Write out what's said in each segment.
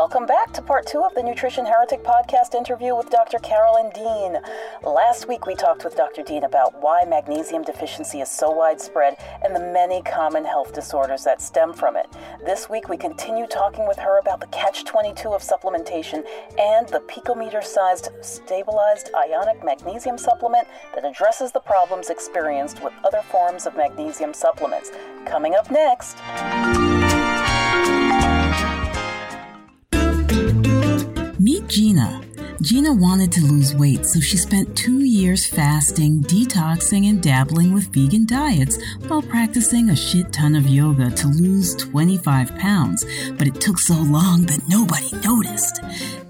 Welcome back to part two of the Nutrition Heretic podcast interview with Dr. Carolyn Dean. Last week we talked with Dr. Dean about why magnesium deficiency is so widespread and the many common health disorders that stem from it. This week we continue talking with her about the catch 22 of supplementation and the picometer sized stabilized ionic magnesium supplement that addresses the problems experienced with other forms of magnesium supplements. Coming up next. Gina. Gina wanted to lose weight, so she spent two years fasting, detoxing, and dabbling with vegan diets while practicing a shit ton of yoga to lose 25 pounds. But it took so long that nobody noticed.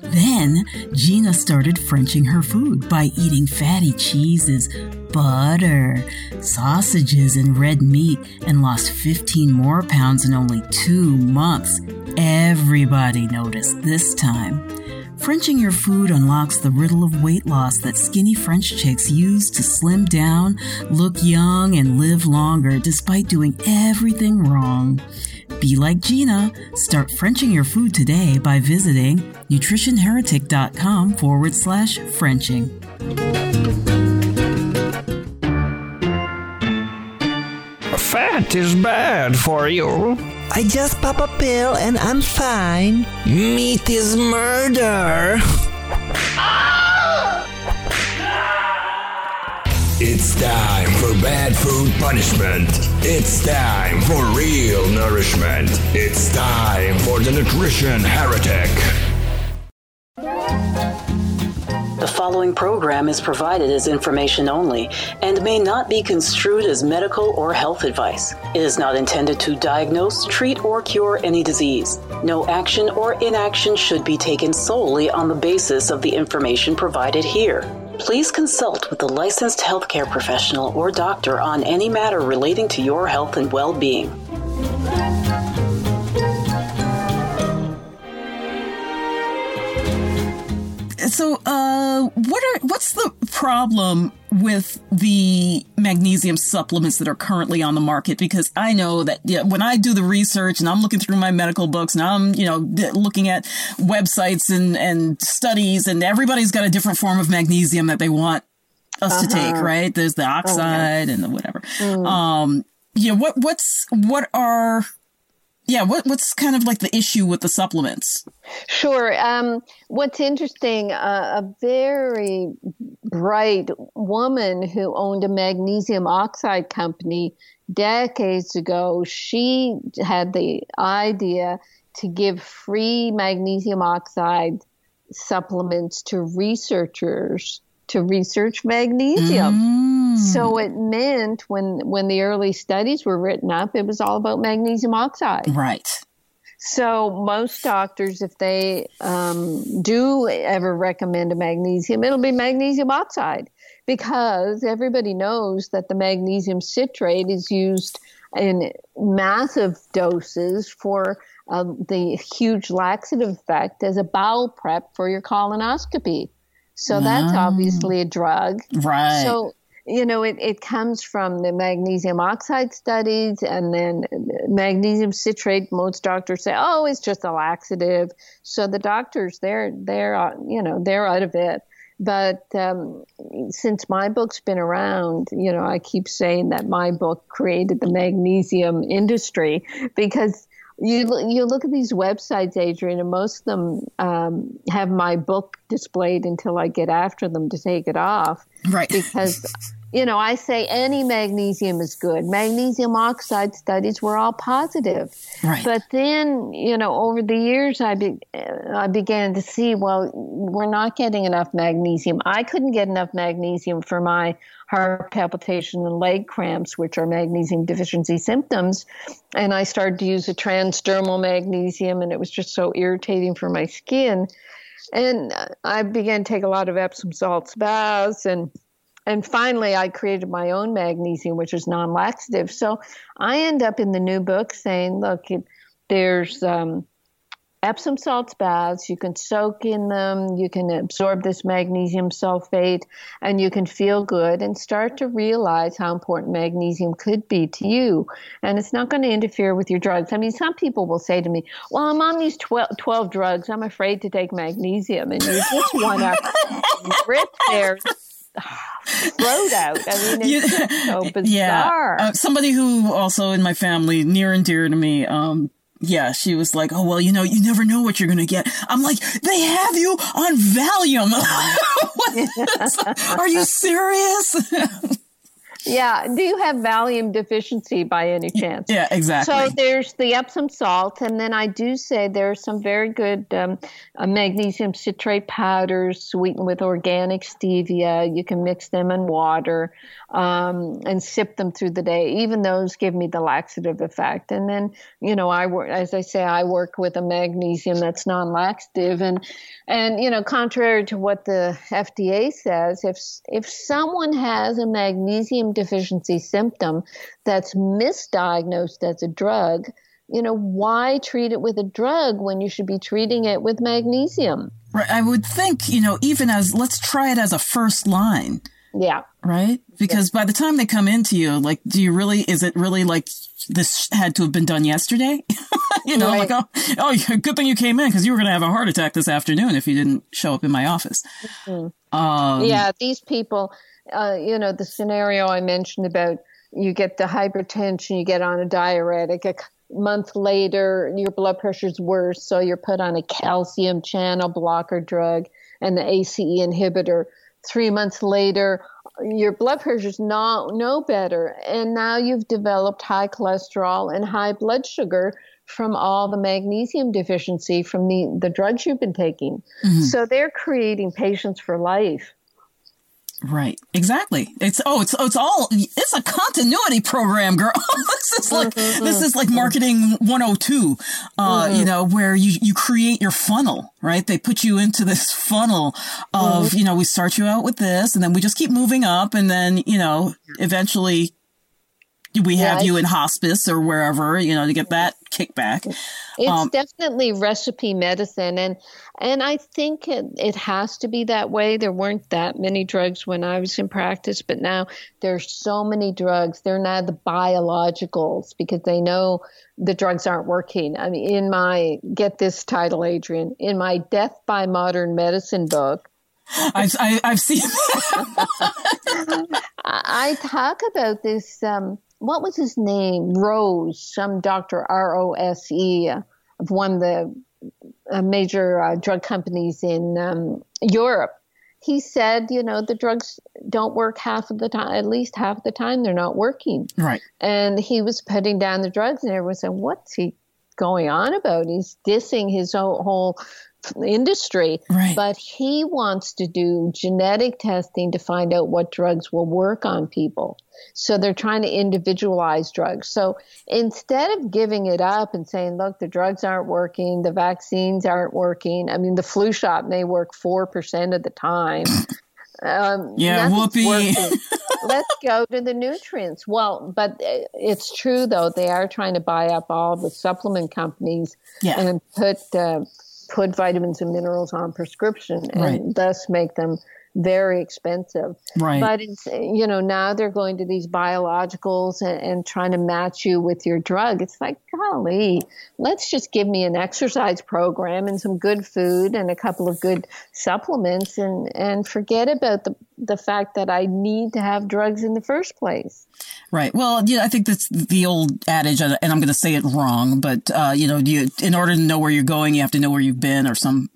Then Gina started Frenching her food by eating fatty cheeses, butter, sausages, and red meat and lost 15 more pounds in only two months. Everybody noticed this time. Frenching your food unlocks the riddle of weight loss that skinny French chicks use to slim down, look young, and live longer despite doing everything wrong. Be like Gina. Start Frenching your food today by visiting nutritionheretic.com forward slash Frenching. Fat is bad for you. I just pop a pill and I'm fine. Meat is murder. It's time for bad food punishment. It's time for real nourishment. It's time for the nutrition heretic. Following program is provided as information only and may not be construed as medical or health advice. It is not intended to diagnose, treat, or cure any disease. No action or inaction should be taken solely on the basis of the information provided here. Please consult with a licensed healthcare professional or doctor on any matter relating to your health and well being. So, uh, what are what's the problem with the magnesium supplements that are currently on the market? Because I know that yeah, when I do the research and I'm looking through my medical books and I'm you know looking at websites and and studies and everybody's got a different form of magnesium that they want us uh-huh. to take, uh-huh. right? There's the oxide and the whatever. Mm. Um, you know what what's what are yeah, what what's kind of like the issue with the supplements? Sure. Um, what's interesting, uh, a very bright woman who owned a magnesium oxide company decades ago, she had the idea to give free magnesium oxide supplements to researchers to research magnesium. Mm. So it meant when when the early studies were written up, it was all about magnesium oxide. Right. So most doctors, if they um, do ever recommend a magnesium, it'll be magnesium oxide because everybody knows that the magnesium citrate is used in massive doses for um, the huge laxative effect as a bowel prep for your colonoscopy. So that's obviously a drug. Right. So, you know, it, it comes from the magnesium oxide studies and then magnesium citrate. Most doctors say, oh, it's just a laxative. So the doctors, they're, they're, uh, you know, they're out of it. But um, since my book's been around, you know, I keep saying that my book created the magnesium industry because you you look at these websites, Adrian, and most of them um, have my book displayed until I get after them to take it off. Right. Because, you know, I say any magnesium is good. Magnesium oxide studies were all positive. Right. But then, you know, over the years, I be, I began to see, well, we're not getting enough magnesium. I couldn't get enough magnesium for my heart palpitation and leg cramps, which are magnesium deficiency symptoms. And I started to use a transdermal magnesium, and it was just so irritating for my skin. And I began to take a lot of Epsom salts baths and and finally I created my own magnesium, which is non-laxative. So I end up in the new book saying, look, it, there's um, Epsom salts baths. You can soak in them. You can absorb this magnesium sulfate and you can feel good and start to realize how important magnesium could be to you. And it's not going to interfere with your drugs. I mean, some people will say to me, Well, I'm on these 12, 12 drugs. I'm afraid to take magnesium. And you just want to rip their throat out. I mean, it's just so bizarre. Yeah. Uh, somebody who also in my family, near and dear to me, um, yeah, she was like, "Oh well, you know, you never know what you're gonna get." I'm like, "They have you on Valium. Are you serious?" Yeah. Do you have Valium deficiency by any chance? Yeah, exactly. So there's the Epsom salt, and then I do say there are some very good um, uh, magnesium citrate powders sweetened with organic stevia. You can mix them in water um, and sip them through the day. Even those give me the laxative effect. And then, you know, I work, as I say, I work with a magnesium that's non-laxative, and and you know, contrary to what the FDA says, if if someone has a magnesium deficiency symptom that's misdiagnosed as a drug, you know, why treat it with a drug when you should be treating it with magnesium? Right. I would think, you know, even as let's try it as a first line. Yeah. Right? Because yeah. by the time they come into you, like, do you really, is it really like this had to have been done yesterday? you know, right. like, oh, oh, good thing you came in because you were going to have a heart attack this afternoon if you didn't show up in my office. Mm-hmm. Um, yeah, these people, uh, you know, the scenario I mentioned about you get the hypertension, you get on a diuretic, a month later, your blood pressure's worse, so you're put on a calcium channel blocker drug and the ACE inhibitor. Three months later, your blood pressure's not no better, and now you've developed high cholesterol and high blood sugar from all the magnesium deficiency from the, the drugs you've been taking. Mm-hmm. So they're creating patients for life. Right. Exactly. It's oh, it's oh, it's all it's a continuity program, girl. this is like mm-hmm. this is like marketing 102. Uh, mm-hmm. you know, where you you create your funnel, right? They put you into this funnel of, mm-hmm. you know, we start you out with this and then we just keep moving up and then, you know, eventually we have yeah, you in hospice or wherever, you know, to get that kickback. It's um, definitely recipe medicine. And, and I think it, it has to be that way. There weren't that many drugs when I was in practice, but now there's so many drugs. They're now the biologicals because they know the drugs aren't working. I mean, in my, get this title, Adrian, in my Death by Modern Medicine book, I've, I, have i have seen. I talk about this um, what was his name? Rose, some doctor, R O S E, of one of the uh, major uh, drug companies in um, Europe. He said, you know, the drugs don't work half of the time, at least half the time they're not working. Right. And he was putting down the drugs, and everyone said, what's he going on about? He's dissing his whole, whole industry, right. but he wants to do genetic testing to find out what drugs will work on people. So they're trying to individualize drugs. So instead of giving it up and saying, look, the drugs aren't working, the vaccines aren't working, I mean, the flu shot may work 4% of the time. Um, yeah, whoopee. Let's go to the nutrients. Well, but uh, it's true though they are trying to buy up all the supplement companies yeah. and put uh, put vitamins and minerals on prescription and right. thus make them very expensive. Right. But it's, you know, now they're going to these biologicals and, and, trying to match you with your drug. It's like, golly, let's just give me an exercise program and some good food and a couple of good supplements and, and forget about the, the fact that I need to have drugs in the first place. Right. Well, yeah, I think that's the old adage, and I'm going to say it wrong, but, uh, you know, you, in order to know where you're going, you have to know where you've been or some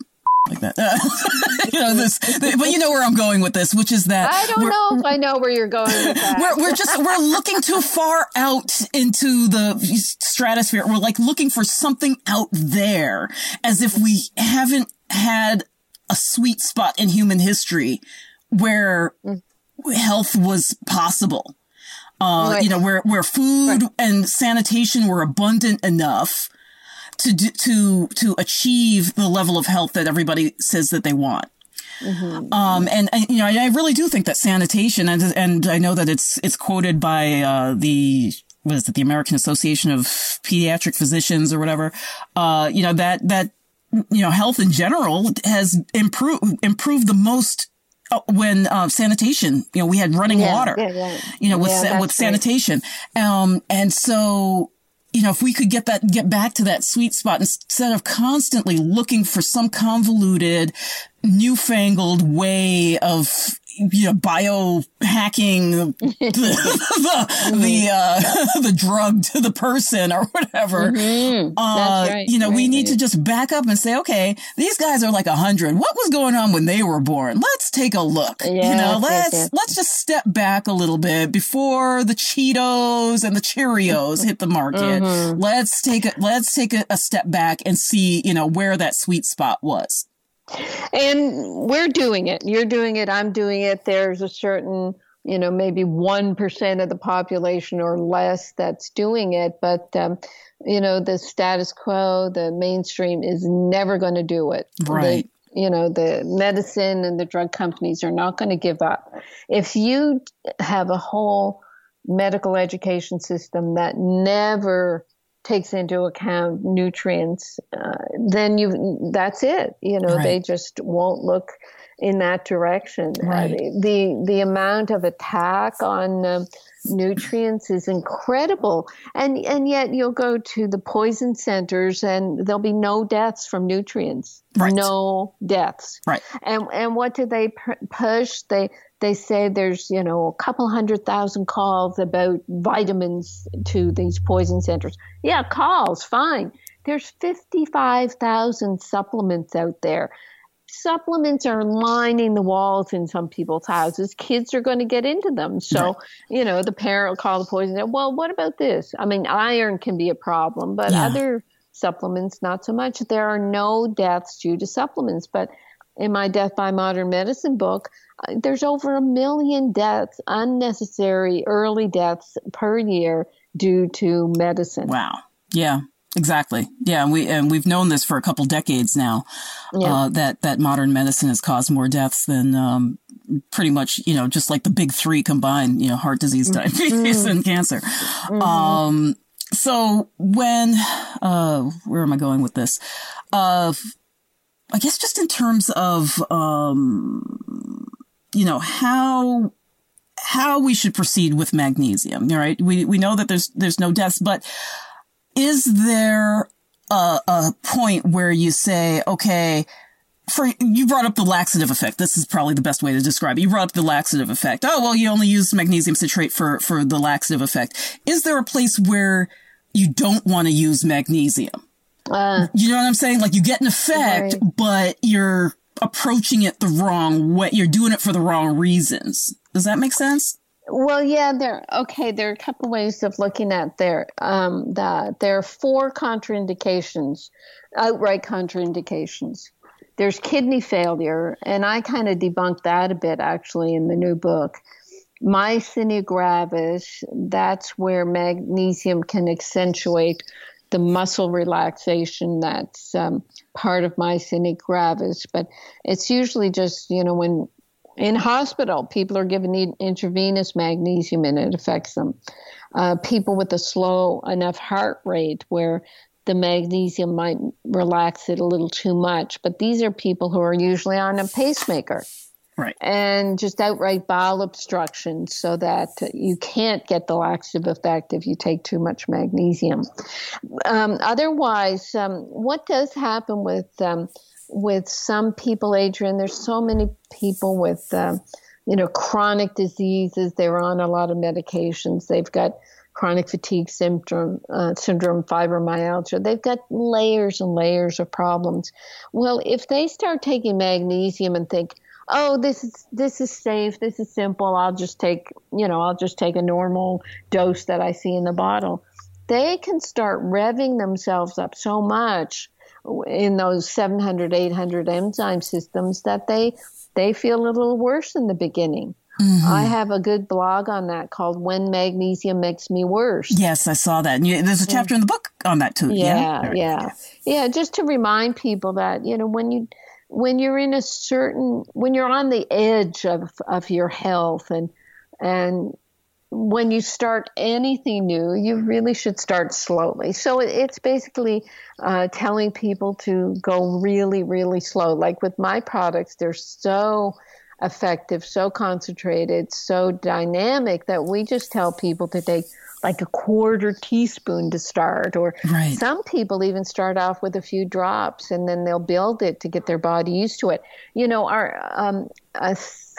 like that. You know this, but you know where I'm going with this, which is that I don't know if I know where you're going with that. We're we're just we're looking too far out into the stratosphere. We're like looking for something out there, as if we haven't had a sweet spot in human history where health was possible. Uh, right. you know, where where food right. and sanitation were abundant enough to do, to to achieve the level of health that everybody says that they want. Mm-hmm. Um, and, and, you know, I, I, really do think that sanitation, and and I know that it's it's quoted by uh, the what is it, the American Association of Pediatric Physicians or whatever. Uh, you know that that you know, health in general has improved improved the most uh, when uh, sanitation, you know, we had running Yeah, water, yeah, yeah. you know, with sa- with sanitation, um, and so you know, if we could get that get back to that sweet spot instead of constantly looking for some convoluted, newfangled way of you know biohacking the the the, uh, the drug to the person or whatever. Uh, Mm-hmm. That's right, You know, we right, need to just back up and say, okay, these guys are like a hundred. What was going on when they were born? Let's take a look. you know, Yes, yes, let's yes. let's just step back a little bit before the Cheetos and the Cheerios hit the market. Mm-hmm. Let's take a let's take a, a step back and see, you know, where that sweet spot was. And we're doing it. You're doing it. I'm doing it. There's a certain you know maybe 1% of the population or less that's doing it. But um, you know the status quo the mainstream is never going to do it. Right. The- you know the medicine and the drug companies are not going to give up. If you have a whole medical education system that never takes into account nutrients uh, then you that's it. You know they just won't look in that direction. Uh, the the amount of attack on um, nutrients is incredible and and yet you'll go to the poison centers and there'll be no deaths from nutrients Right. no deaths Right. and and what do they pu- push? They they say there's you know a couple hundred thousand calls about vitamins to these poison centers. Yeah, calls, fine. There's fifty five thousand supplements out there. Supplements are lining the walls in some people's houses. Kids are going to get into them. So, you know, the parent will call the poison. Well, what about this? I mean, iron can be a problem, but Yeah. other supplements, not so much. There are no deaths due to supplements, but in my Death by Modern Medicine book, uh, there's over a million deaths, unnecessary early deaths per year due to medicine. Wow. Yeah. Exactly. Yeah, and we and we've known this for a couple decades now. Uh, that that modern medicine has caused more deaths than um, pretty much you know just like the big three combined. You know, heart disease, diabetes, and cancer. Um, so when uh, where am I going with this? Uh, I guess just in terms of um, you know how how we should proceed with magnesium. All right, we we know that there's there's no deaths, but is there a, a point where you say, okay, for you brought up the laxative effect. This is probably the best way to describe it. You brought up the laxative effect. Oh well, you only use magnesium citrate for for the laxative effect. Is there a place where you don't want to use magnesium? Uh, You know what I'm saying? Like you get an effect, Right. but you're approaching it the wrong way. You're doing it for the wrong reasons. Does that make sense? Well, yeah, there. Okay, there are a couple ways of looking at there. Um, that there are four contraindications, outright contraindications. There's kidney failure, and I kind of debunked that a bit actually in the new book. Myasthenia gravis, that's where magnesium can accentuate the muscle relaxation that's um, part of myasthenia gravis. But it's usually just, you know, when in hospital, people are given in- intravenous magnesium and it affects them. Uh, people with a slow enough heart rate where the magnesium might relax it a little too much. But these are people who are usually on a pacemaker Right. and just outright bowel obstruction so that you can't get the laxative effect if you take too much magnesium. Um, otherwise, um, what does happen with um, with some people, Adrian? There's so many people with um, you know chronic diseases. They're on a lot of medications. They've got chronic fatigue syndrome, uh, syndrome, fibromyalgia. They've got layers and layers of problems. Well, if they start taking magnesium and think, oh, this is this is safe, this is simple, I'll just take, you know, I'll just take a normal dose that I see in the bottle. They can start revving themselves up so much in those 700, 800 enzyme systems that they they feel a little worse in the beginning. Mm-hmm. I have a good blog on that called "When Magnesium Makes Me Worse." Yes, I saw that. And you, there's a chapter in the book on that too. yeah, Yeah. yeah, yeah. Just to remind people that you know when you when you're in a certain when you're on the edge of of your health and and when you start anything new, you really should start slowly. So it's basically uh, telling people to go really, really slow. Like with my products, they're so effective, so concentrated, so dynamic that we just tell people to take like a quarter teaspoon to start or Right. some people even start off with a few drops and then they'll build it to get their body used to it you know our um, a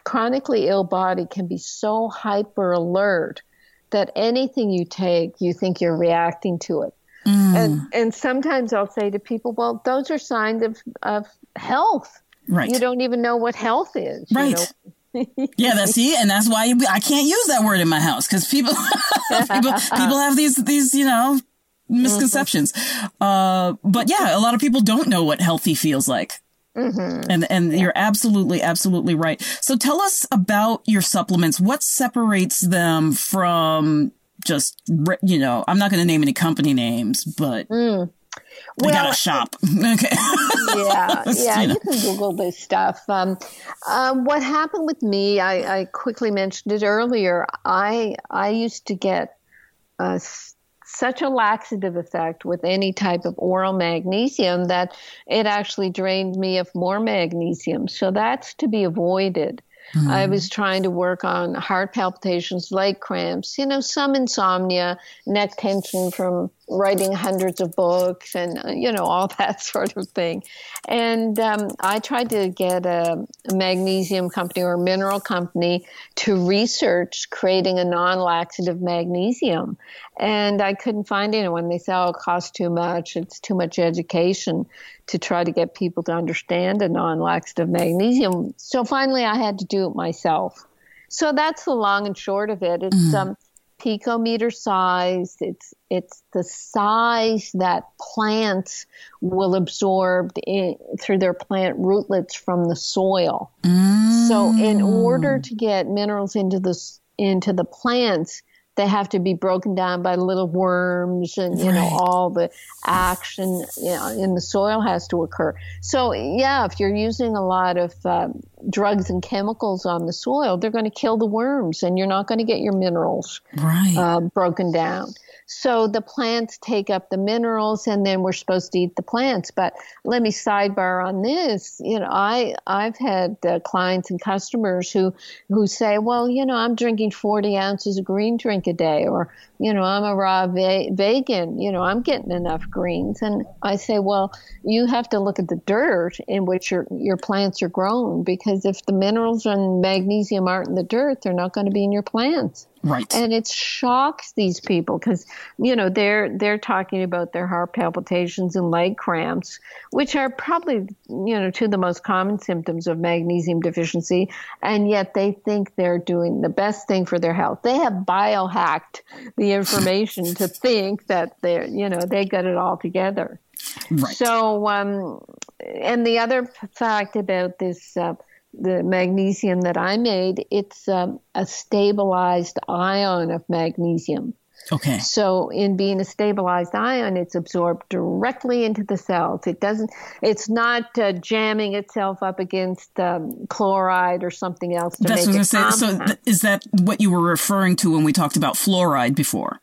chronically ill body can be so hyper alert that anything you take you think you're reacting to it Mm. and and sometimes i'll say to people well those are signs of of health Right. you don't even know what health is you Right. know? Yeah, that's see, and that's why I can't use that word in my house because people, people, people have these these you know misconceptions. Uh, but yeah, a lot of people don't know what healthy feels like. And and you're absolutely absolutely right. So tell us about your supplements. What separates them from just you know? I'm not going to name any company names, but got Well, a shop. okay. yeah, yeah, You know. you can Google this stuff. Um, uh, what happened with me? I, I quickly mentioned it earlier. I I used to get uh, such a laxative effect with any type of oral magnesium that it actually drained me of more magnesium. So that's to be avoided. I hmm. was trying to work on heart palpitations, leg cramps, you know, some insomnia, neck tension from writing hundreds of books, and uh, you know all that sort of thing. And um, I tried to get a, magnesium company or a mineral company to research creating a non-laxative magnesium, and I couldn't find anyone. They said, "Oh, it costs too much. It's too much education." to try to get people to understand a non-laxative magnesium. So finally, I had to do it myself. So that's the long and short of it. It's um, picometer size. It's it's the size that plants will absorb in, through their plant rootlets from the soil. So in order to get minerals into the into the plants, they have to be broken down by little worms and you know all the action you know, in the soil has to occur. So yeah, if you're using a lot of um, drugs and chemicals on the soil, they're going to kill the worms, and you're not going to get your minerals right. uh, broken down. So the plants take up the minerals, and then we're supposed to eat the plants. But let me sidebar on this. You know, I I've had uh, clients and customers who who say, well, you know, I'm drinking 40 ounces of green drink a day, or you know, I'm a raw ve- vegan. You know, I'm getting enough greens, and I say, well, you have to look at the dirt in which your your plants are grown, because if the minerals and magnesium aren't in the dirt, they're not going to be in your plants right. and it shocks these people because you know they're they're talking about their heart palpitations and leg cramps which are probably you know two of the most common symptoms of magnesium deficiency and yet they think they're doing the best thing for their health they have biohacked the information to think that they're you know they got it all together right. so, um, and the other fact about this, uh, the magnesium that I made, it's um, a stabilized ion of magnesium. okay. So, in being a stabilized ion, it's absorbed directly into the cells. It doesn't. It's not uh, jamming itself up against um, chloride or something else to That's what make I was going to say. So, th- is that what you were referring to when we talked about fluoride before?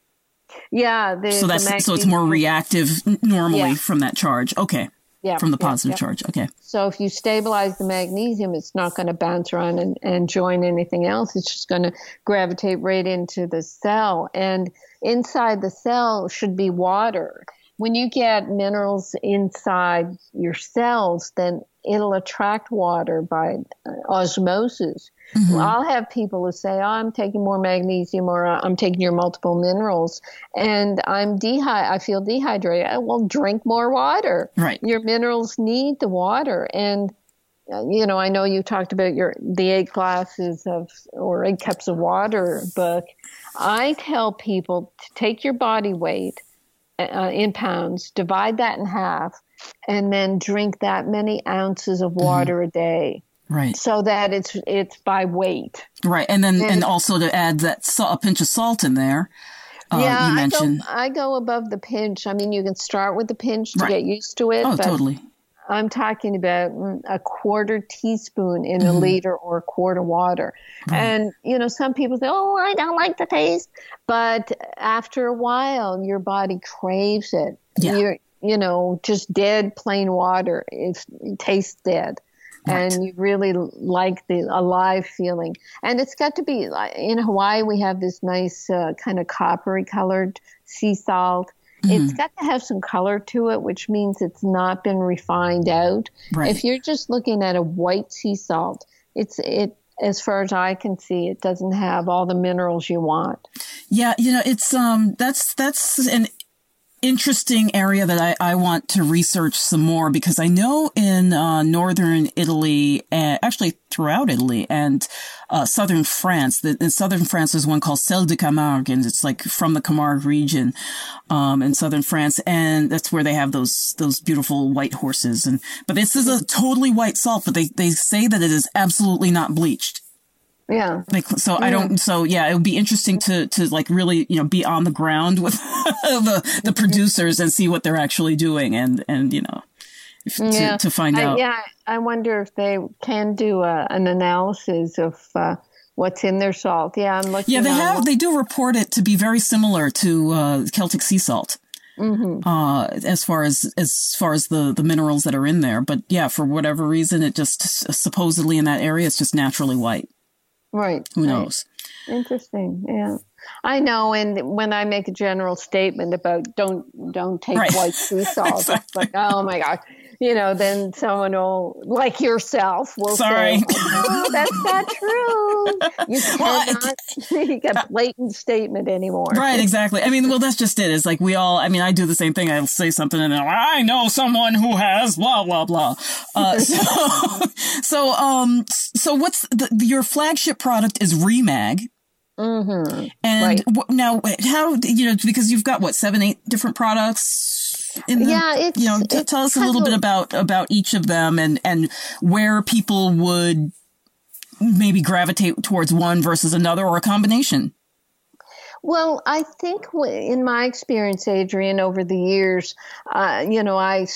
yeah. The, So that's so it's more reactive normally Yeah. from that charge. Okay, Yeah, from the positive yeah. charge. Okay, So if you stabilize the magnesium, it's not going to bounce around and, and join anything else. It's just going to gravitate right into the cell. And inside the cell should be water. When you get minerals inside your cells, then it'll attract water by uh, osmosis. Mm-hmm. I'll have people who say, oh, I'm taking more magnesium or uh, I'm taking your multiple minerals and I'm dehy- I feel dehydrated. I will drink more water. Right. Your minerals need the water. And, uh, you know, I know you talked about your, the eight glasses of, or eight cups of water book. I tell people to take your body weight uh, in pounds, divide that in half, and then drink that many ounces of water a day right, so that it's it's by weight. right, and then and And- also to add that salt, a pinch of salt in there. Uh, yeah, I go, I go above the pinch. I mean, you can start with the pinch to Right. get used to it. oh, but totally. I'm talking about mm, a quarter teaspoon in a Mm-hmm. liter or a quart of water. And, you know, some people say, oh, I don't like the taste. But after a while, your body craves it. Yeah. You're, you know, just dead plain water. It, it tastes dead. Right. And you really like the alive feeling. And it's got to be in Hawaii, we have this nice uh, kind of coppery colored sea salt. Mm-hmm. It's got to have some color to it, which means it's not been refined out. Right. If you're just looking at a white sea salt, it's it as far as I can see, it doesn't have all the minerals you want. Yeah, you know, it's um that's that's an interesting area that I, I want to research some more because I know in uh, northern Italy, uh, actually throughout Italy and uh, southern France, that in southern France there's one called Sel de Camargue, and it's like from the Camargue region um, in southern France, and that's where they have those those beautiful white horses. And but this is a totally white salt, but they they say that it is absolutely not bleached. Yeah. Like, so I don't, so yeah, it would be interesting to, to like really, you know, be on the ground with the, the producers and see what they're actually doing and, and, you know, if, Yeah. to, to find I, out. yeah, I wonder if they can do a, an analysis of uh, what's in their salt. Yeah, I'm looking. Yeah, they have, they do report it to be very similar to, uh, Celtic sea salt. Mm-hmm. Uh, as far as, as far as the, the minerals that are in there. But yeah, for whatever reason, it just supposedly in that area, it's just naturally white. Right. Who right. knows? Interesting. Yeah. I know, and when I make a general statement about don't don't take Right. white sea salt, it's like oh my god, you know, then someone will like yourself will Sorry. say, "Oh, that's not true. You Well, cannot make a blatant statement anymore." Right, exactly. I mean, well, that's just it. It's like we all, I mean, I do the same thing. I'll say something and then I know someone who has blah, blah, blah. Uh, so, so, um, so what's the, your flagship product is Remag. Mm-hmm. And Right. wh- now how, you know, because you've got what, seven, eight different products the, Yeah, it's- you know, it's tell us a little bit about, about each of them and, and where people would maybe gravitate towards one versus another or a combination. Well, I think in my experience, Adrian, over the years, uh, you know, I,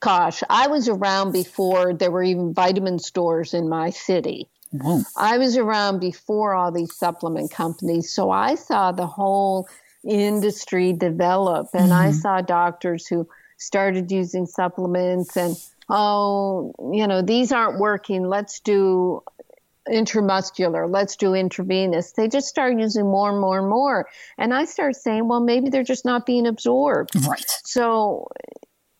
gosh, I was around before there were even vitamin stores in my city. Whoa. I was around before all these supplement companies. So I saw the whole industry develop and I mm-hmm. saw doctors who started using supplements and, oh, you know, these aren't working. Let's do intramuscular. Let's do intravenous. They just start using more and more and more. And I start saying, well, maybe they're just not being absorbed. Right. So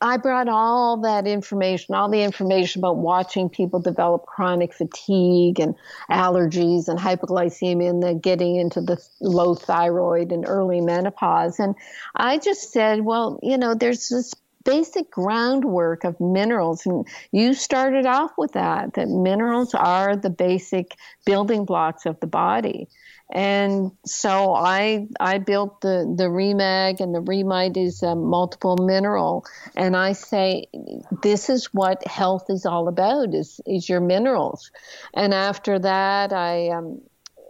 I brought all that information, all the information about watching people develop chronic fatigue and allergies and hypoglycemia and then getting into the low thyroid and early menopause. And I just said, well, you know, there's this basic groundwork of minerals. And you started off with that, that minerals are the basic building blocks of the body. And so I I built the the Remag and the ReMyte is a multiple mineral, and I say this is what health is all about is is your minerals. And after that, I um,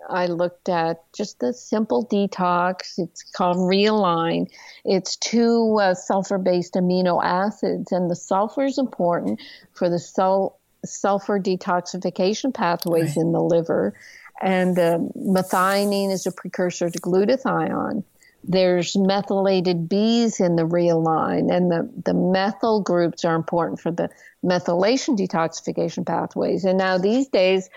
I looked at just the simple detox. It's called Realign. It's two uh, sulfur based amino acids, and the sulfur is important for the sul- sulfur detoxification pathways in the liver. And uh, methionine is a precursor to glutathione. There's methylated Bs in the Realign, and the, the methyl groups are important for the methylation detoxification pathways. And now these days,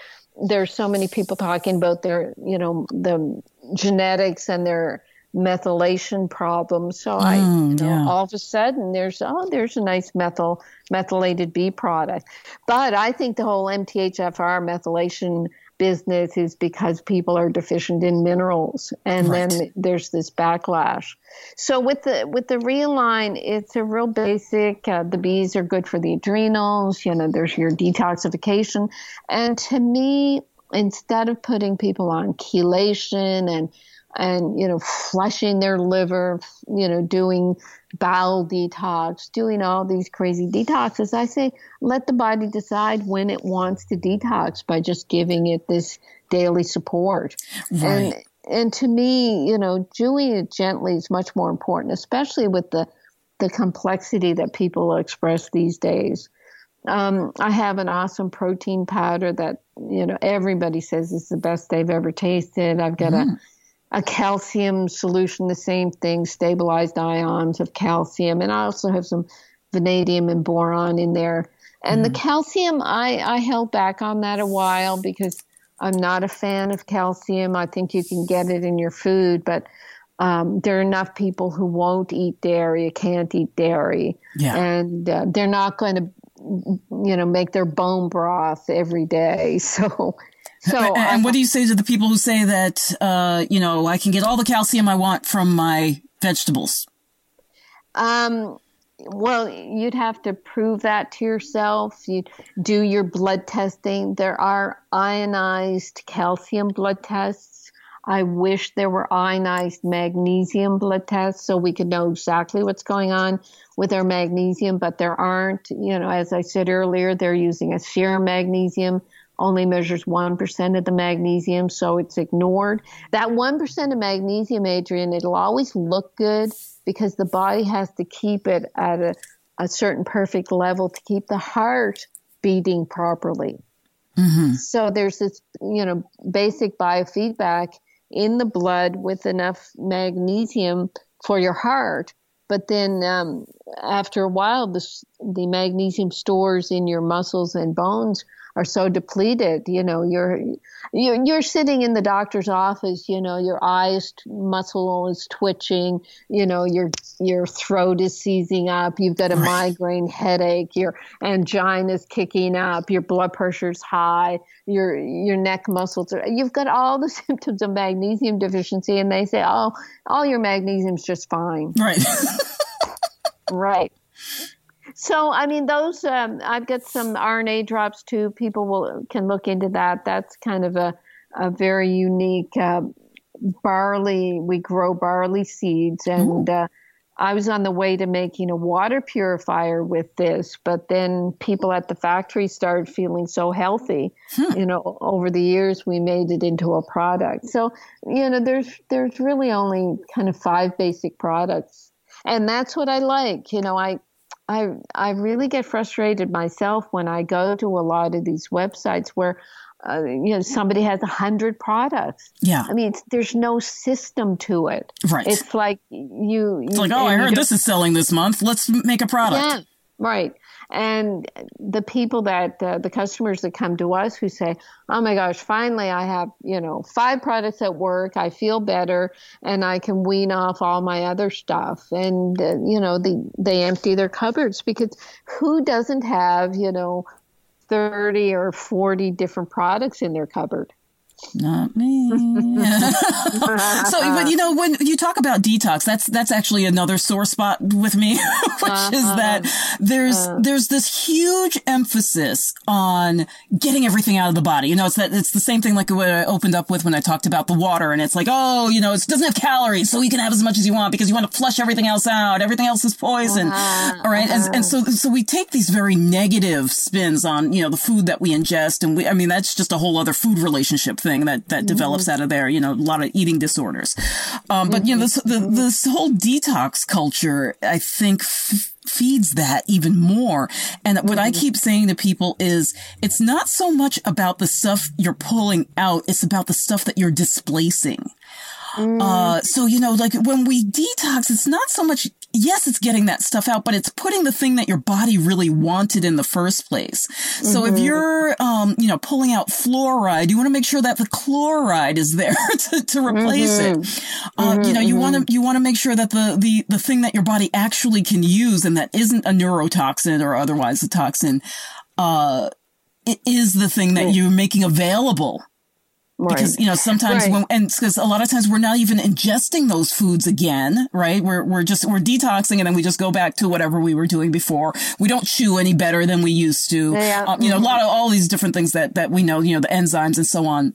there's so many people talking about their, you know, the genetics and their methylation problems. So I, Mm, you know, yeah. all of a sudden, there's oh, there's a nice methyl methylated B product. But I think the whole MTHFR methylation business is because people are deficient in minerals, and Right. then there's this backlash. So with the with the realign, it's a real basic. Uh, the Bs are good for the adrenals. You know, there's your detoxification, and to me, instead of putting people on chelation and and you know flushing their liver, you know, doing bowel detox, doing all these crazy detoxes, I say let the body decide when it wants to detox by just giving it this daily support. And Right. and to me, you know, doing it gently is much more important, especially with the the complexity that people express these days. Um, I have an awesome protein powder that you know everybody says is the best they've ever tasted. I've got mm. a a calcium solution, the same thing, stabilized ions of calcium, and I also have some vanadium and boron in there. And mm. the calcium, I I held back on that a while because I'm not a fan of calcium. I think you can get it in your food, but um, there are enough people who won't eat dairy, can't eat dairy, yeah. and uh, they're not going to, you know, make their bone broth every day. So, so and, and what do you say to the people who say that, uh, you know, I can get all the calcium I want from my vegetables? Um, well, you'd have to prove that to yourself. You do your blood testing. There are ionized calcium blood tests. I wish there were ionized magnesium blood tests so we could know exactly what's going on with our magnesium, but there aren't. You know, as I said earlier, they're using a serum magnesium only measures 1% of the magnesium, so it's ignored. That 1% of magnesium, Adrian, it'll always look good because the body has to keep it at a, a certain perfect level to keep the heart beating properly. Mm-hmm. So there's this, you know, basic biofeedback in the blood with enough magnesium for your heart. But then um, after a while, the, the magnesium stores in your muscles and bones are so depleted. You know, you're you're you're sitting in the doctor's office. You know, your eyes muscle is twitching. You know, your your throat is seizing up. You've got a migraine headache. Your angina is kicking up. Your blood pressure's high. Your your neck muscles are. You've got all the symptoms of magnesium deficiency, and they say, oh, all your magnesium's just fine. Right. right. So, I mean, those um, I've got some RNA drops too. People will can look into that. That's kind of a a very unique uh, barley. We grow barley seeds, and uh, I was on the way to making a water purifier with this, but then people at the factory started feeling so healthy. Hmm. You know, over the years we made it into a product. So, you know, there's there's really only kind of five basic products and that's what I like. You know, I I I really get frustrated myself when I go to a lot of these websites where uh, you know somebody has a hundred products. Yeah, I mean there's no system to it. Right. It's like you. It's like oh, I heard this is selling this month. Let's make a product. Yeah. Right. And the people that, uh, the customers that come to us who say, oh my gosh, finally I have, you know, five products at work, I feel better, and I can wean off all my other stuff. And, uh, you know, they, they empty their cupboards because who doesn't have, you know, 30 or 40 different products in their cupboard? Not me. so, but you know, when you talk about detox, that's that's actually another sore spot with me, which uh-huh. is that there's uh there's this huge emphasis on getting everything out of the body. You know, it's that it's the same thing like what I opened up with when I talked about the water, and it's like, oh, you know, it doesn't have calories, so you can have as much as you want because you want to flush everything else out. Everything else is poison. Uh-huh. All right? and, and so so we take these very negative spins on you know the food that we ingest, and we I mean that's just a whole other food relationship thing that that develops mm-hmm. out of there. You know, a lot of eating disorders. Um, but you know, this the, this whole detox culture, I think. F- feeds that even more. And what I mm-hmm. keep saying to people is it's not so much about the stuff you're pulling out. It's about the stuff that you're displacing. Mm. Uh, so, you know, like when we detox, it's not so much, yes, it's getting that stuff out, but it's putting the thing that your body really wanted in the first place. So mm-hmm. if you're, um, know, pulling out fluoride, you want to make sure that the chloride is there to, to replace mm-hmm. it. Uh, mm-hmm, you know, you want to, you want to make sure that the, the, the thing that your body actually can use and that isn't a neurotoxin or otherwise a toxin, uh, is the thing that you're making available Right. Because, you know, sometimes right. when, and because a lot of times we're not even ingesting those foods again, right? We're, we're just, we're detoxing and then we just go back to whatever we were doing before. We don't chew any better than we used to. Yeah. Um, you know, a lot of all these different things that, that we know, you know, the enzymes and so on.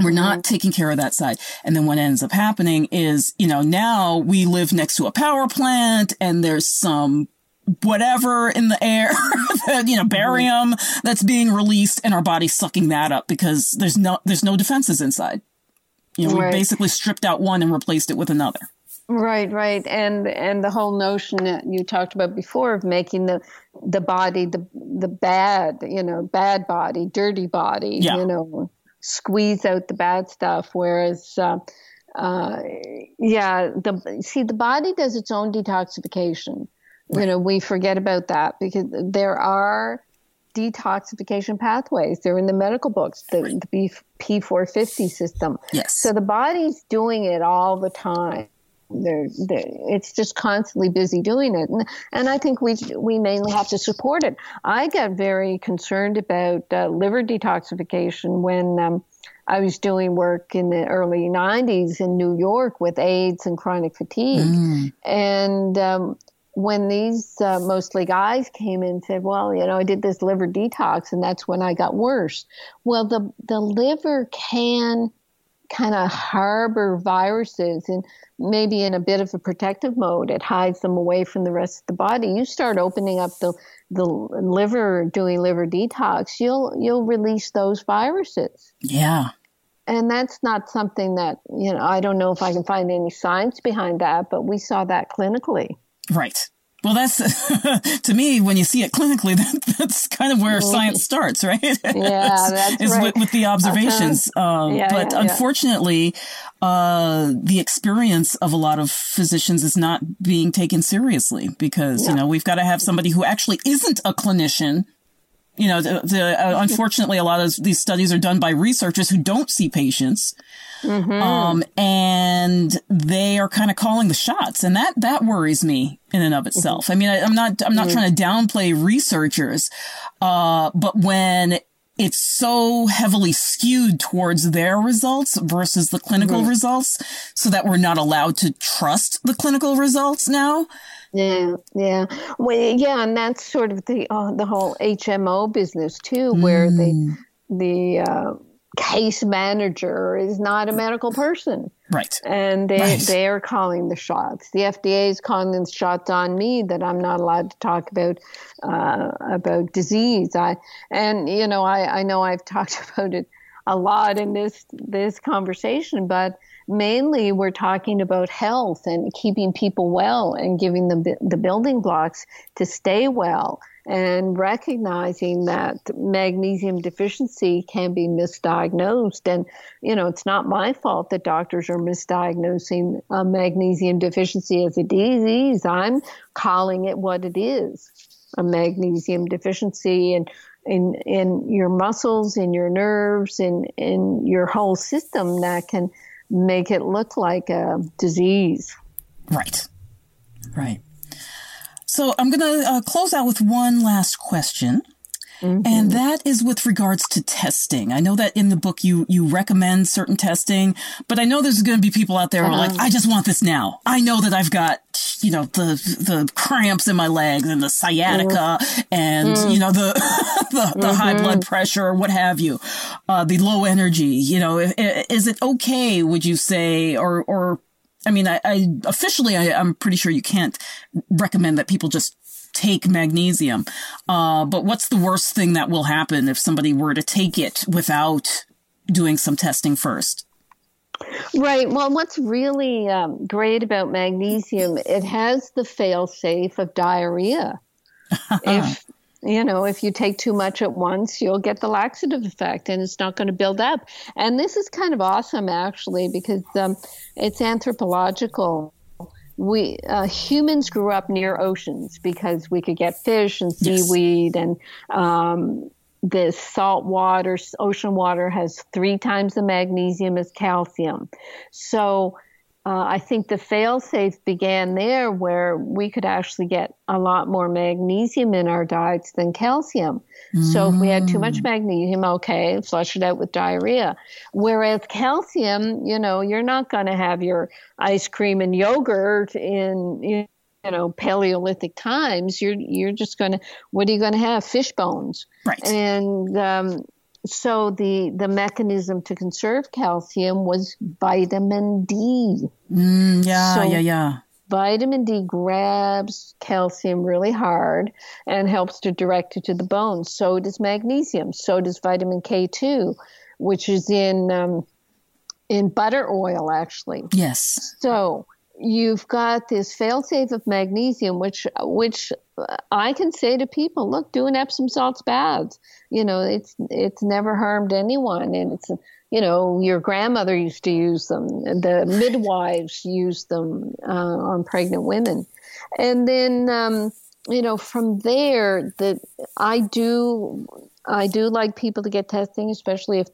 We're not mm-hmm. taking care of that side. And then what ends up happening is, you know, now we live next to a power plant and there's some whatever in the air, you know, barium that's being released and our body sucking that up because there's no, there's no defenses inside. You know, right. we basically stripped out one and replaced it with another. Right, right, and and the whole notion that you talked about before of making the the body the the bad, you know, bad body, dirty body, Yeah. you know, squeeze out the bad stuff. Whereas, uh, uh, yeah, the see the body does its own detoxification. You know, we forget about that because there are detoxification pathways. They're in the medical books, the, the P450 system. Yes. So the body's doing it all the time. They're, they're, it's just constantly busy doing it, and, and I think we we mainly have to support it. I got very concerned about uh, liver detoxification when um, I was doing work in the early '90s in New York with AIDS and chronic fatigue, and um, when these uh, mostly guys came in and said, "Well, you know, I did this liver detox, and that's when I got worse." Well, the the liver can kind of harbor viruses and maybe in a bit of a protective mode it hides them away from the rest of the body you start opening up the the liver doing liver detox you'll you'll release those viruses Yeah. and that's not something that you know i don't know if i can find any science behind that but we saw that clinically Right. Well, that's to me when you see it clinically, that, that's kind of where science starts, right? Yeah, that's is right. with, with the observations. Um, Yeah, but yeah, yeah. unfortunately, uh, the experience of a lot of physicians is not being taken seriously because you know we've got to have somebody who actually isn't a clinician. You know, the, the, uh, unfortunately, a lot of these studies are done by researchers who don't see patients. Um, and they are kind of calling the shots. And that, that worries me in and of itself. I mean, I, I'm not, I'm not trying to downplay researchers. Uh, but when it's so heavily skewed towards their results versus the clinical results so that we're not allowed to trust the clinical results now. Yeah, yeah, well, yeah, and that's sort of the uh, the whole HMO business too, where the the uh, case manager is not a medical person, Right. and they Right. they are calling the shots. The FDA is calling the shots on me that I'm not allowed to talk about uh, about disease. I and you know I I know I've talked about it a lot in this this conversation, but mainly we're talking about health and keeping people well and giving them the, the building blocks to stay well and recognizing that magnesium deficiency can be misdiagnosed and you know it's not my fault that doctors are misdiagnosing uh, magnesium deficiency as a disease i'm calling it what it is a magnesium deficiency and in in your muscles in your nerves in in your whole system that can make it look like a disease Right. Right. So I'm going to uh, close out with one last question. And mm-hmm. that is with regards to testing. I know that in the book you you recommend certain testing, but I know there's going to be people out there who are like, uh-huh. I just want this now. I know that I've got you know the the cramps in my legs and the sciatica mm-hmm. and mm. you know the the, the high mm-hmm. blood pressure or what have you, uh, the low energy. You know, is it okay? Would you say or or I mean, I, I officially, I, I'm pretty sure you can't recommend that people just take magnesium. Uh, but what's the worst thing that will happen if somebody were to take it without doing some testing first? Right. Well, what's really um, great about magnesium, it has the fail safe of diarrhea. if you know, if you take too much at once, you'll get the laxative effect, and it's not going to build up. And this is kind of awesome, actually, because um, it's anthropological. We uh, humans grew up near oceans because we could get fish and Yes. seaweed and um, the salt water, ocean water has three times the magnesium as calcium. So uh, I think the fail-safe began there where we could actually get a lot more magnesium in our diets than calcium. So if we had too much magnesium, okay, flush it out with diarrhea. Whereas calcium, you know, you're not going to have your ice cream and yogurt in, you you know, Paleolithic times. You're you're just going to what are you going to have? Fish bones. Right. And um, so the the mechanism to conserve calcium was vitamin D. Mm, yeah, So- yeah, yeah. Vitamin D grabs calcium really hard and helps to direct it to the bones. So does magnesium. So does vitamin K2, which is in um, in butter oil actually. Yes. So you've got this failsafe of magnesium, which which I can say to people, look, do an Epsom salts baths. You know, it's it's never harmed anyone, and it's you know your grandmother used to use them, the midwives used them uh, on pregnant women, and then um, you know from there that I do I do like people to get testing, especially if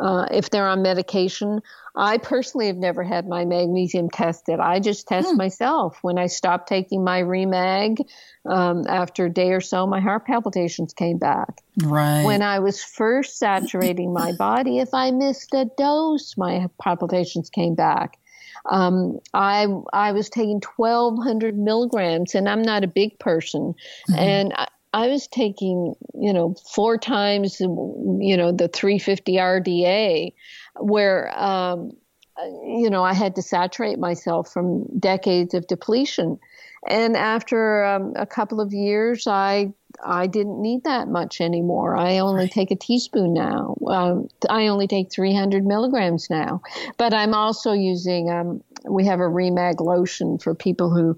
uh, if they're on medication. I personally have never had my magnesium tested. I just test hmm. myself. When I stopped taking my Remag, um, after a day or so, my heart palpitations came back. Right. When I was first saturating my body, if I missed a dose, my palpitations came back. Um, I I was taking 1,200 milligrams, and I'm not a big person, mm-hmm. and I, I was taking, you know, four times, you know, the 350 RDA, where, um, you know, I had to saturate myself from decades of depletion. And after um, a couple of years, I I didn't need that much anymore. I only take a teaspoon now. Um, I only take 300 milligrams now. But I'm also using. Um, we have a Remag lotion for people who,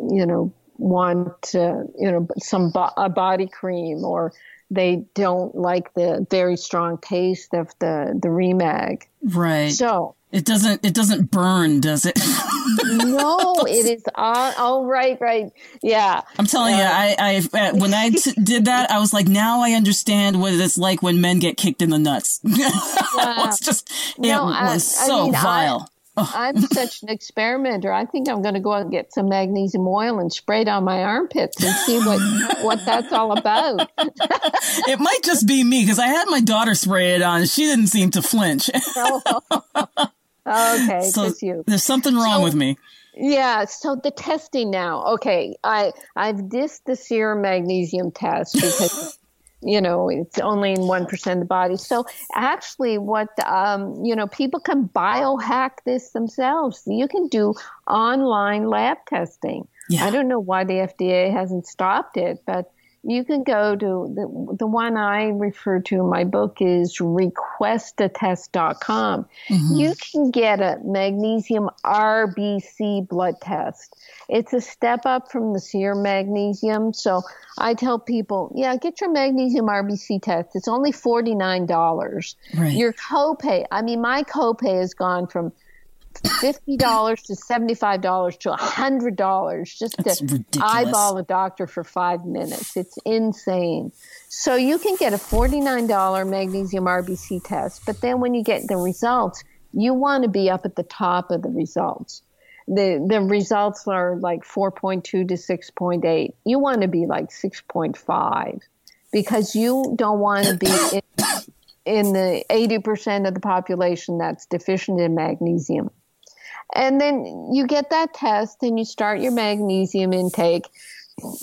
you know, want uh, you know some bo- a body cream or they don't like the very strong taste of the the remag. Right. So it doesn't it doesn't burn does it? No it is uh, oh right right. Yeah. I'm telling uh, you i i when I t- did that i was like now i understand what it's like when men get kicked in the nuts. Yeah. it's just it no, was I, so I mean, vile I'm such an experimenter. I think I'm going to go out and get some magnesium oil and spray it on my armpits and see what what that's all about. it might just be me because I had my daughter spray it on. She didn't seem to flinch. Oh, okay, so just you. There's something wrong so, with me. Yeah, so the testing now. Okay, I I've dissed the serum magnesium test because you know it's only in 1% of the body. So actually what um, you know people can biohack this themselves. You can do online lab testing. Yeah. i don't know why the fda hasn't stopped it but you can go to the, the one I refer to in my book is requestatest.com. Mm-hmm. You can get a magnesium RBC blood test. It's a step up from the serum magnesium. So I tell people, yeah, get your magnesium RBC test. It's only $49. Right. Your copay, I mean, my copay has gone from fifty dollars to seventy five dollars to hundred dollars just That's to ridiculous. eyeball a doctor for five minutes. It's insane. So you can get a forty nine dollar magnesium RBC test, but then when you get the results, you want to be up at the top of the results. The the results are like four point two to six point eight. You want to be like six point five because you don't want to be in, in the 80% of the population that's deficient in magnesium. And then you get that test and you start your magnesium intake.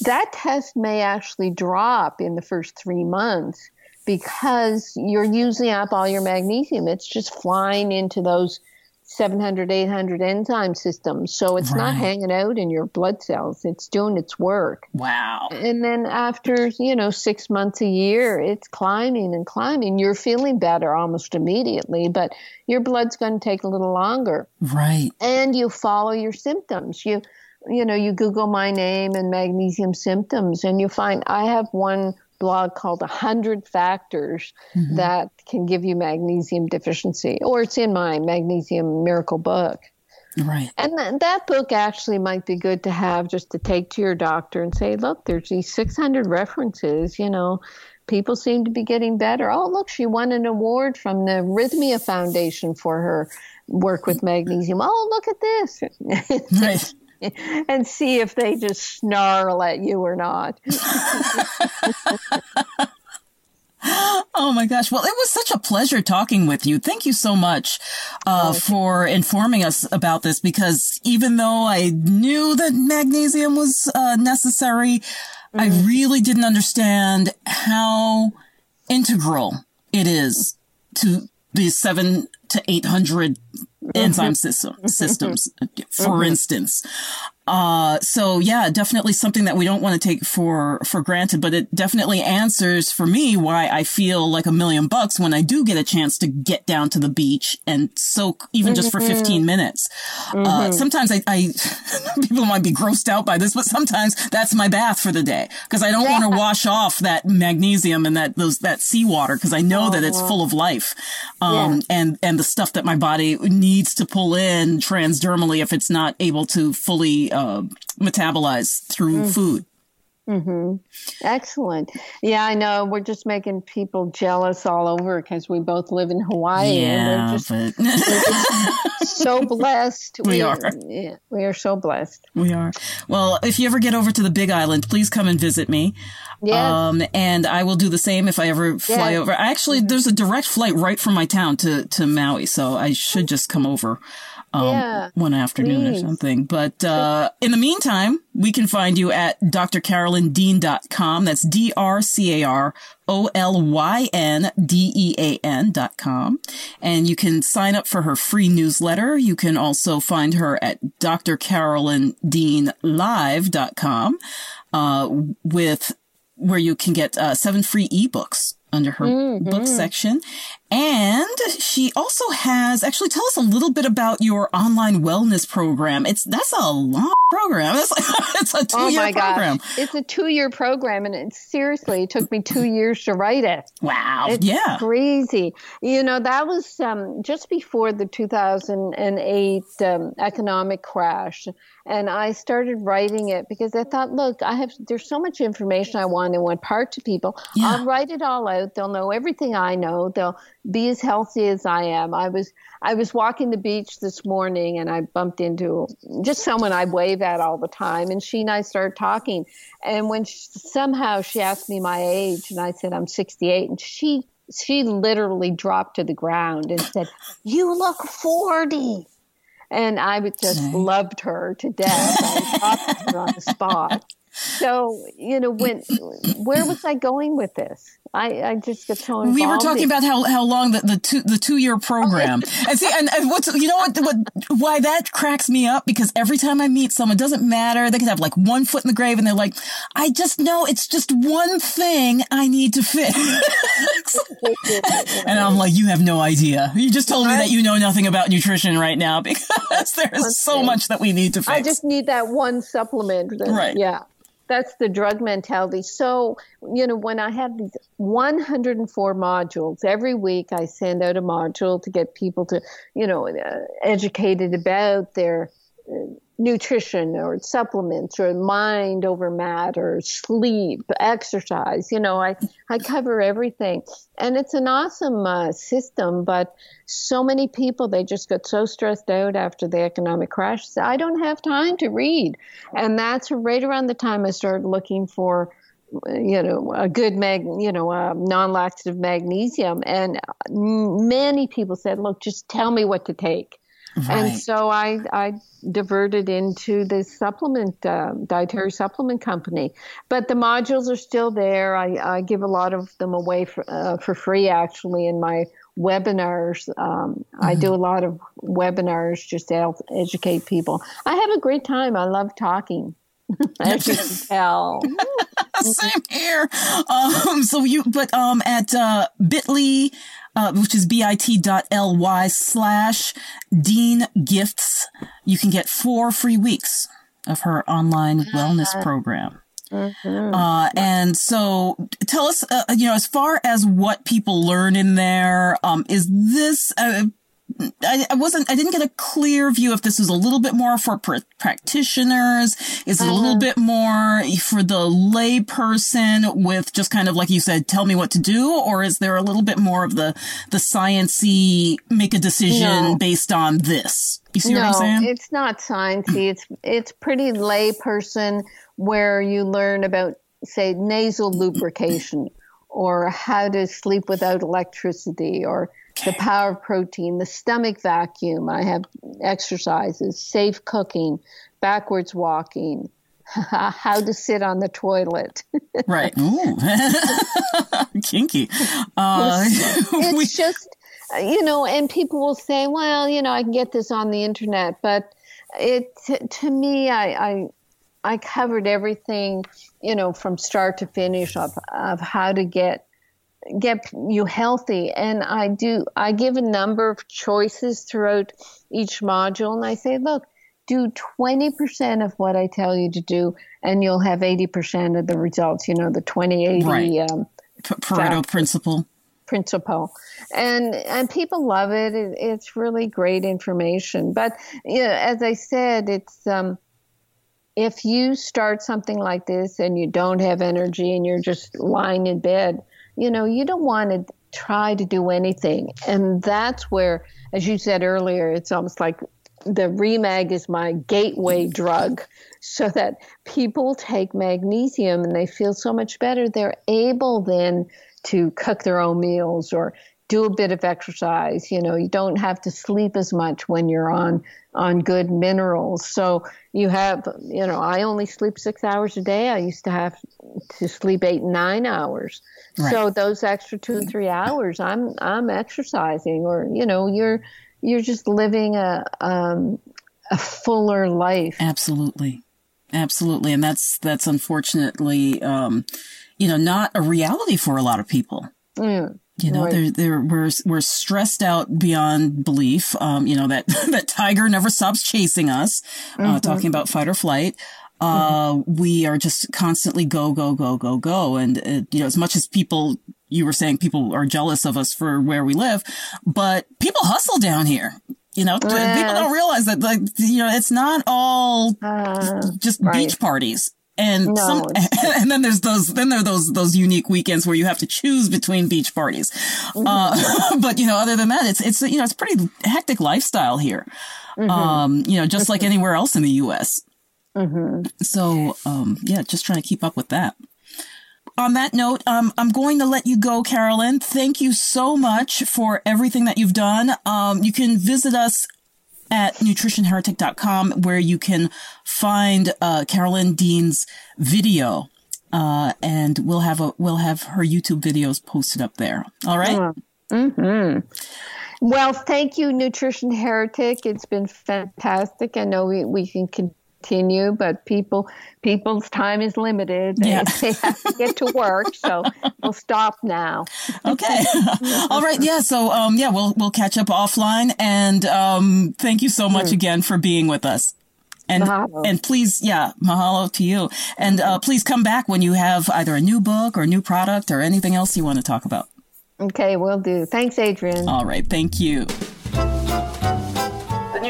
That test may actually drop in the first three months because you're using up all your magnesium. It's just flying into those 700, 800 enzyme systems. So it's right. not hanging out in your blood cells. It's doing its work. Wow. And then after, you know, six months, a year, it's climbing and climbing. You're feeling better almost immediately, but your blood's going to take a little longer. Right. And you follow your symptoms. You, you know, you Google my name and magnesium symptoms and you find I have one blog called 100 Factors mm-hmm. that can give you magnesium deficiency, or it's in my Magnesium Miracle book. Right. And th- that book actually might be good to have just to take to your doctor and say, look, there's these 600 references, you know, people seem to be getting better. Oh, look, she won an award from the Rhythmia Foundation for her work with magnesium. Oh, look at this. Right. and see if they just snarl at you or not. oh my gosh. Well, it was such a pleasure talking with you. Thank you so much uh, oh, for informing us about this because even though I knew that magnesium was uh, necessary, mm-hmm. I really didn't understand how integral it is to the seven to 800 enzyme system, systems, for mm-hmm. instance. Uh, so yeah, definitely something that we don't want to take for, for granted, but it definitely answers for me why I feel like a million bucks when I do get a chance to get down to the beach and soak even just for 15 minutes. Uh, sometimes I, I, people might be grossed out by this, but sometimes that's my bath for the day because I don't want to wash off that magnesium and that, those, that seawater because I know that it's full of life. Um, and, and the stuff that my body needs to pull in transdermally if it's not able to fully, uh, metabolize through food. Hmm. Excellent. Yeah, I know. We're just making people jealous all over because we both live in Hawaii. and Yeah, we're just but so blessed. We are. Yeah, we are so blessed. we are. Well, if you ever get over to the Big Island, please come and visit me. Yes. Um, and I will do the same if I ever fly Yes. over. Actually, there's a direct flight right from my town to, to Maui. So I should just come over. Um, Yeah, one afternoon please. or something. But, uh, in the meantime, we can find you at drcarolyndean.com. That's D-R-C-A-R-O-L-Y-N-D-E-A-N dot com. And you can sign up for her free newsletter. You can also find her at drcarolyndeanlive.com, uh, with where you can get uh, seven free ebooks under her book section. And she also has actually tell us a little bit about your online wellness program. It's that's a long program. It's, it's a two Oh year my program. gosh. It's a two year program and it seriously it took me two years to write it. Wow. It's yeah. crazy. You know, that was um, just before the 2008 um, economic crash. And I started writing it because I thought, look, I have, there's so much information I want and want to impart to people. Yeah. I'll write it all out. They'll know everything I know. They'll be as healthy as I am. I was, I was walking the beach this morning and I bumped into just someone I wave at all the time. And she and I started talking. And when she, somehow she asked me my age, and I said, I'm 68, and she she literally dropped to the ground and said, "You look 40." And I would just loved her to death. I adopted her on the spot. So you know when where was I going with this? I, I just got so involved. We were talking about how, how long the, the two the two year program and see and, and what's you know what what why that cracks me up because every time I meet someone it doesn't matter they can have like one foot in the grave and they're like I just know it's just one thing I need to fix and I'm like you have no idea you just told me that you know nothing about nutrition right now because there's so much that we need to fix I just need that one supplement. that- Right. Yeah. That's the drug mentality. So, you know, when I have these 104 modules every week, I send out a module to get people to, you know, uh, educated about their nutrition or supplements or mind over matter, sleep, exercise. You know, I, I cover everything. And it's an awesome uh, system, but so many people, they just got so stressed out after the economic crash. So I don't have time to read. And that's right around the time I started looking for you know a good mag you know a non-laxative magnesium and many people said look just tell me what to take Right. and so I, I diverted into this supplement, uh, dietary supplement company. But the modules are still there. I, I give a lot of them away for, uh, for free, actually, in my webinars. Um, I do a lot of webinars just to help educate people. I have a great time. I love talking, as you can tell. Same here. Um, so you, but, um, at, uh, bit.ly, uh, which is bit.ly slash Dean Gifts, you can get four free weeks of her online wellness program. Uh, and so tell us, uh, you know, as far as what people learn in there, um, is this, uh, I, I wasn't, I didn't get a clear view if this was a little bit more for pr- practitioners. Is it a little mm-hmm. bit more for the lay person with just kind of like you said, tell me what to do? Or is there a little bit more of the, the sciency make a decision No. based on this? You see no, what I'm saying? it's not sciency. It's it's pretty layperson where you learn about say nasal lubrication or how to sleep without electricity or the power of protein, the stomach vacuum. I have exercises, safe cooking, backwards walking, how to sit on the toilet. right. Ooh. Kinky. Uh, we- it's just uh, you know and people will say well you know i can get this on the internet but it to me, I, I I covered everything, you know, from start to finish of of how to get get you healthy and i do i give a number of choices throughout each module and i say look do 20% of what i tell you to do and you'll have 80% of the results you know the 2080 right. um, pareto principle principle and and people love it. it. it's really great information but you know, as i said it's um if you start something like this and you don't have energy and you're just lying in bed you know, you don't want to try to do anything. And that's where, as you said earlier, it's almost like the Remag is my gateway drug so that people take magnesium and they feel so much better. They're able then to cook their own meals or do a bit of exercise. You know, you don't have to sleep as much when you're on on good minerals. So you have, you know, I only sleep six hours a day. I used to have to sleep eight, nine hours. Right. So those extra two three hours, I'm I'm exercising, or you know, you're you're just living a um, a fuller life. Absolutely, absolutely, and that's that's unfortunately, um, you know, not a reality for a lot of people. Mm. You know, right. they're, they're, we're, we're stressed out beyond belief. Um, you know, that, that tiger never stops chasing us, uh, mm-hmm. talking about fight or flight. Uh, mm-hmm. we are just constantly go, go, go, go, go. And, uh, you know, as much as people, you were saying people are jealous of us for where we live, but people hustle down here. You know, yeah. people don't realize that, like, you know, it's not all uh, just right. beach parties and no, some, and then there's those, then there are those, those unique weekends where you have to choose between beach parties. Mm-hmm. Uh, but you know, other than that, it's, it's, you know, it's pretty hectic lifestyle here. Mm-hmm. Um, you know, just like anywhere else in the U.S. Mm-hmm. So, um, yeah, just trying to keep up with that. On that note, um, I'm going to let you go, Carolyn. Thank you so much for everything that you've done. Um, you can visit us at nutritionheretic.com where you can find uh, Carolyn Dean's video. Uh, and we'll have a we'll have her YouTube videos posted up there. All right. Mm-hmm. Well, thank you, Nutrition Heretic. It's been fantastic. I know we, we can continue, but people people's time is limited. Yeah. They, have to get to work, so we'll stop now. okay. All right. Yeah. So um yeah, we'll we'll catch up offline and um thank you so much mm. again for being with us. And mahalo. and please, yeah, mahalo to you. And uh, please come back when you have either a new book or new product or anything else you want to talk about. Okay, we'll do. Thanks, Adrienne. All right, thank you.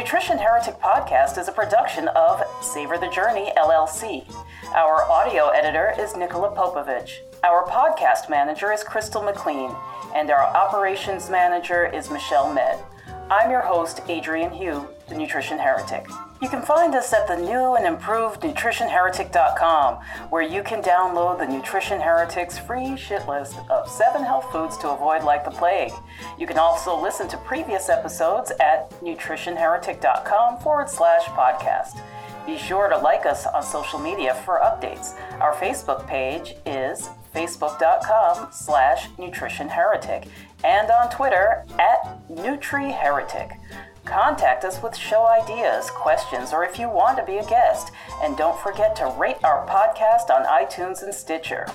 Nutrition Heretic podcast is a production of Savor the Journey LLC. Our audio editor is Nikola Popovich. Our podcast manager is Crystal McLean, and our operations manager is Michelle Med. I'm your host, Adrienne Hew, the Nutrition Heretic. You can find us at the new and improved nutritionheretic.com, where you can download the Nutrition Heretics free shit list of seven health foods to avoid like the plague. You can also listen to previous episodes at nutritionheretic.com forward slash podcast. Be sure to like us on social media for updates. Our Facebook page is facebook.com slash nutritionheretic and on Twitter at NutriHeretic. Contact us with show ideas, questions, or if you want to be a guest. And don't forget to rate our podcast on iTunes and Stitcher.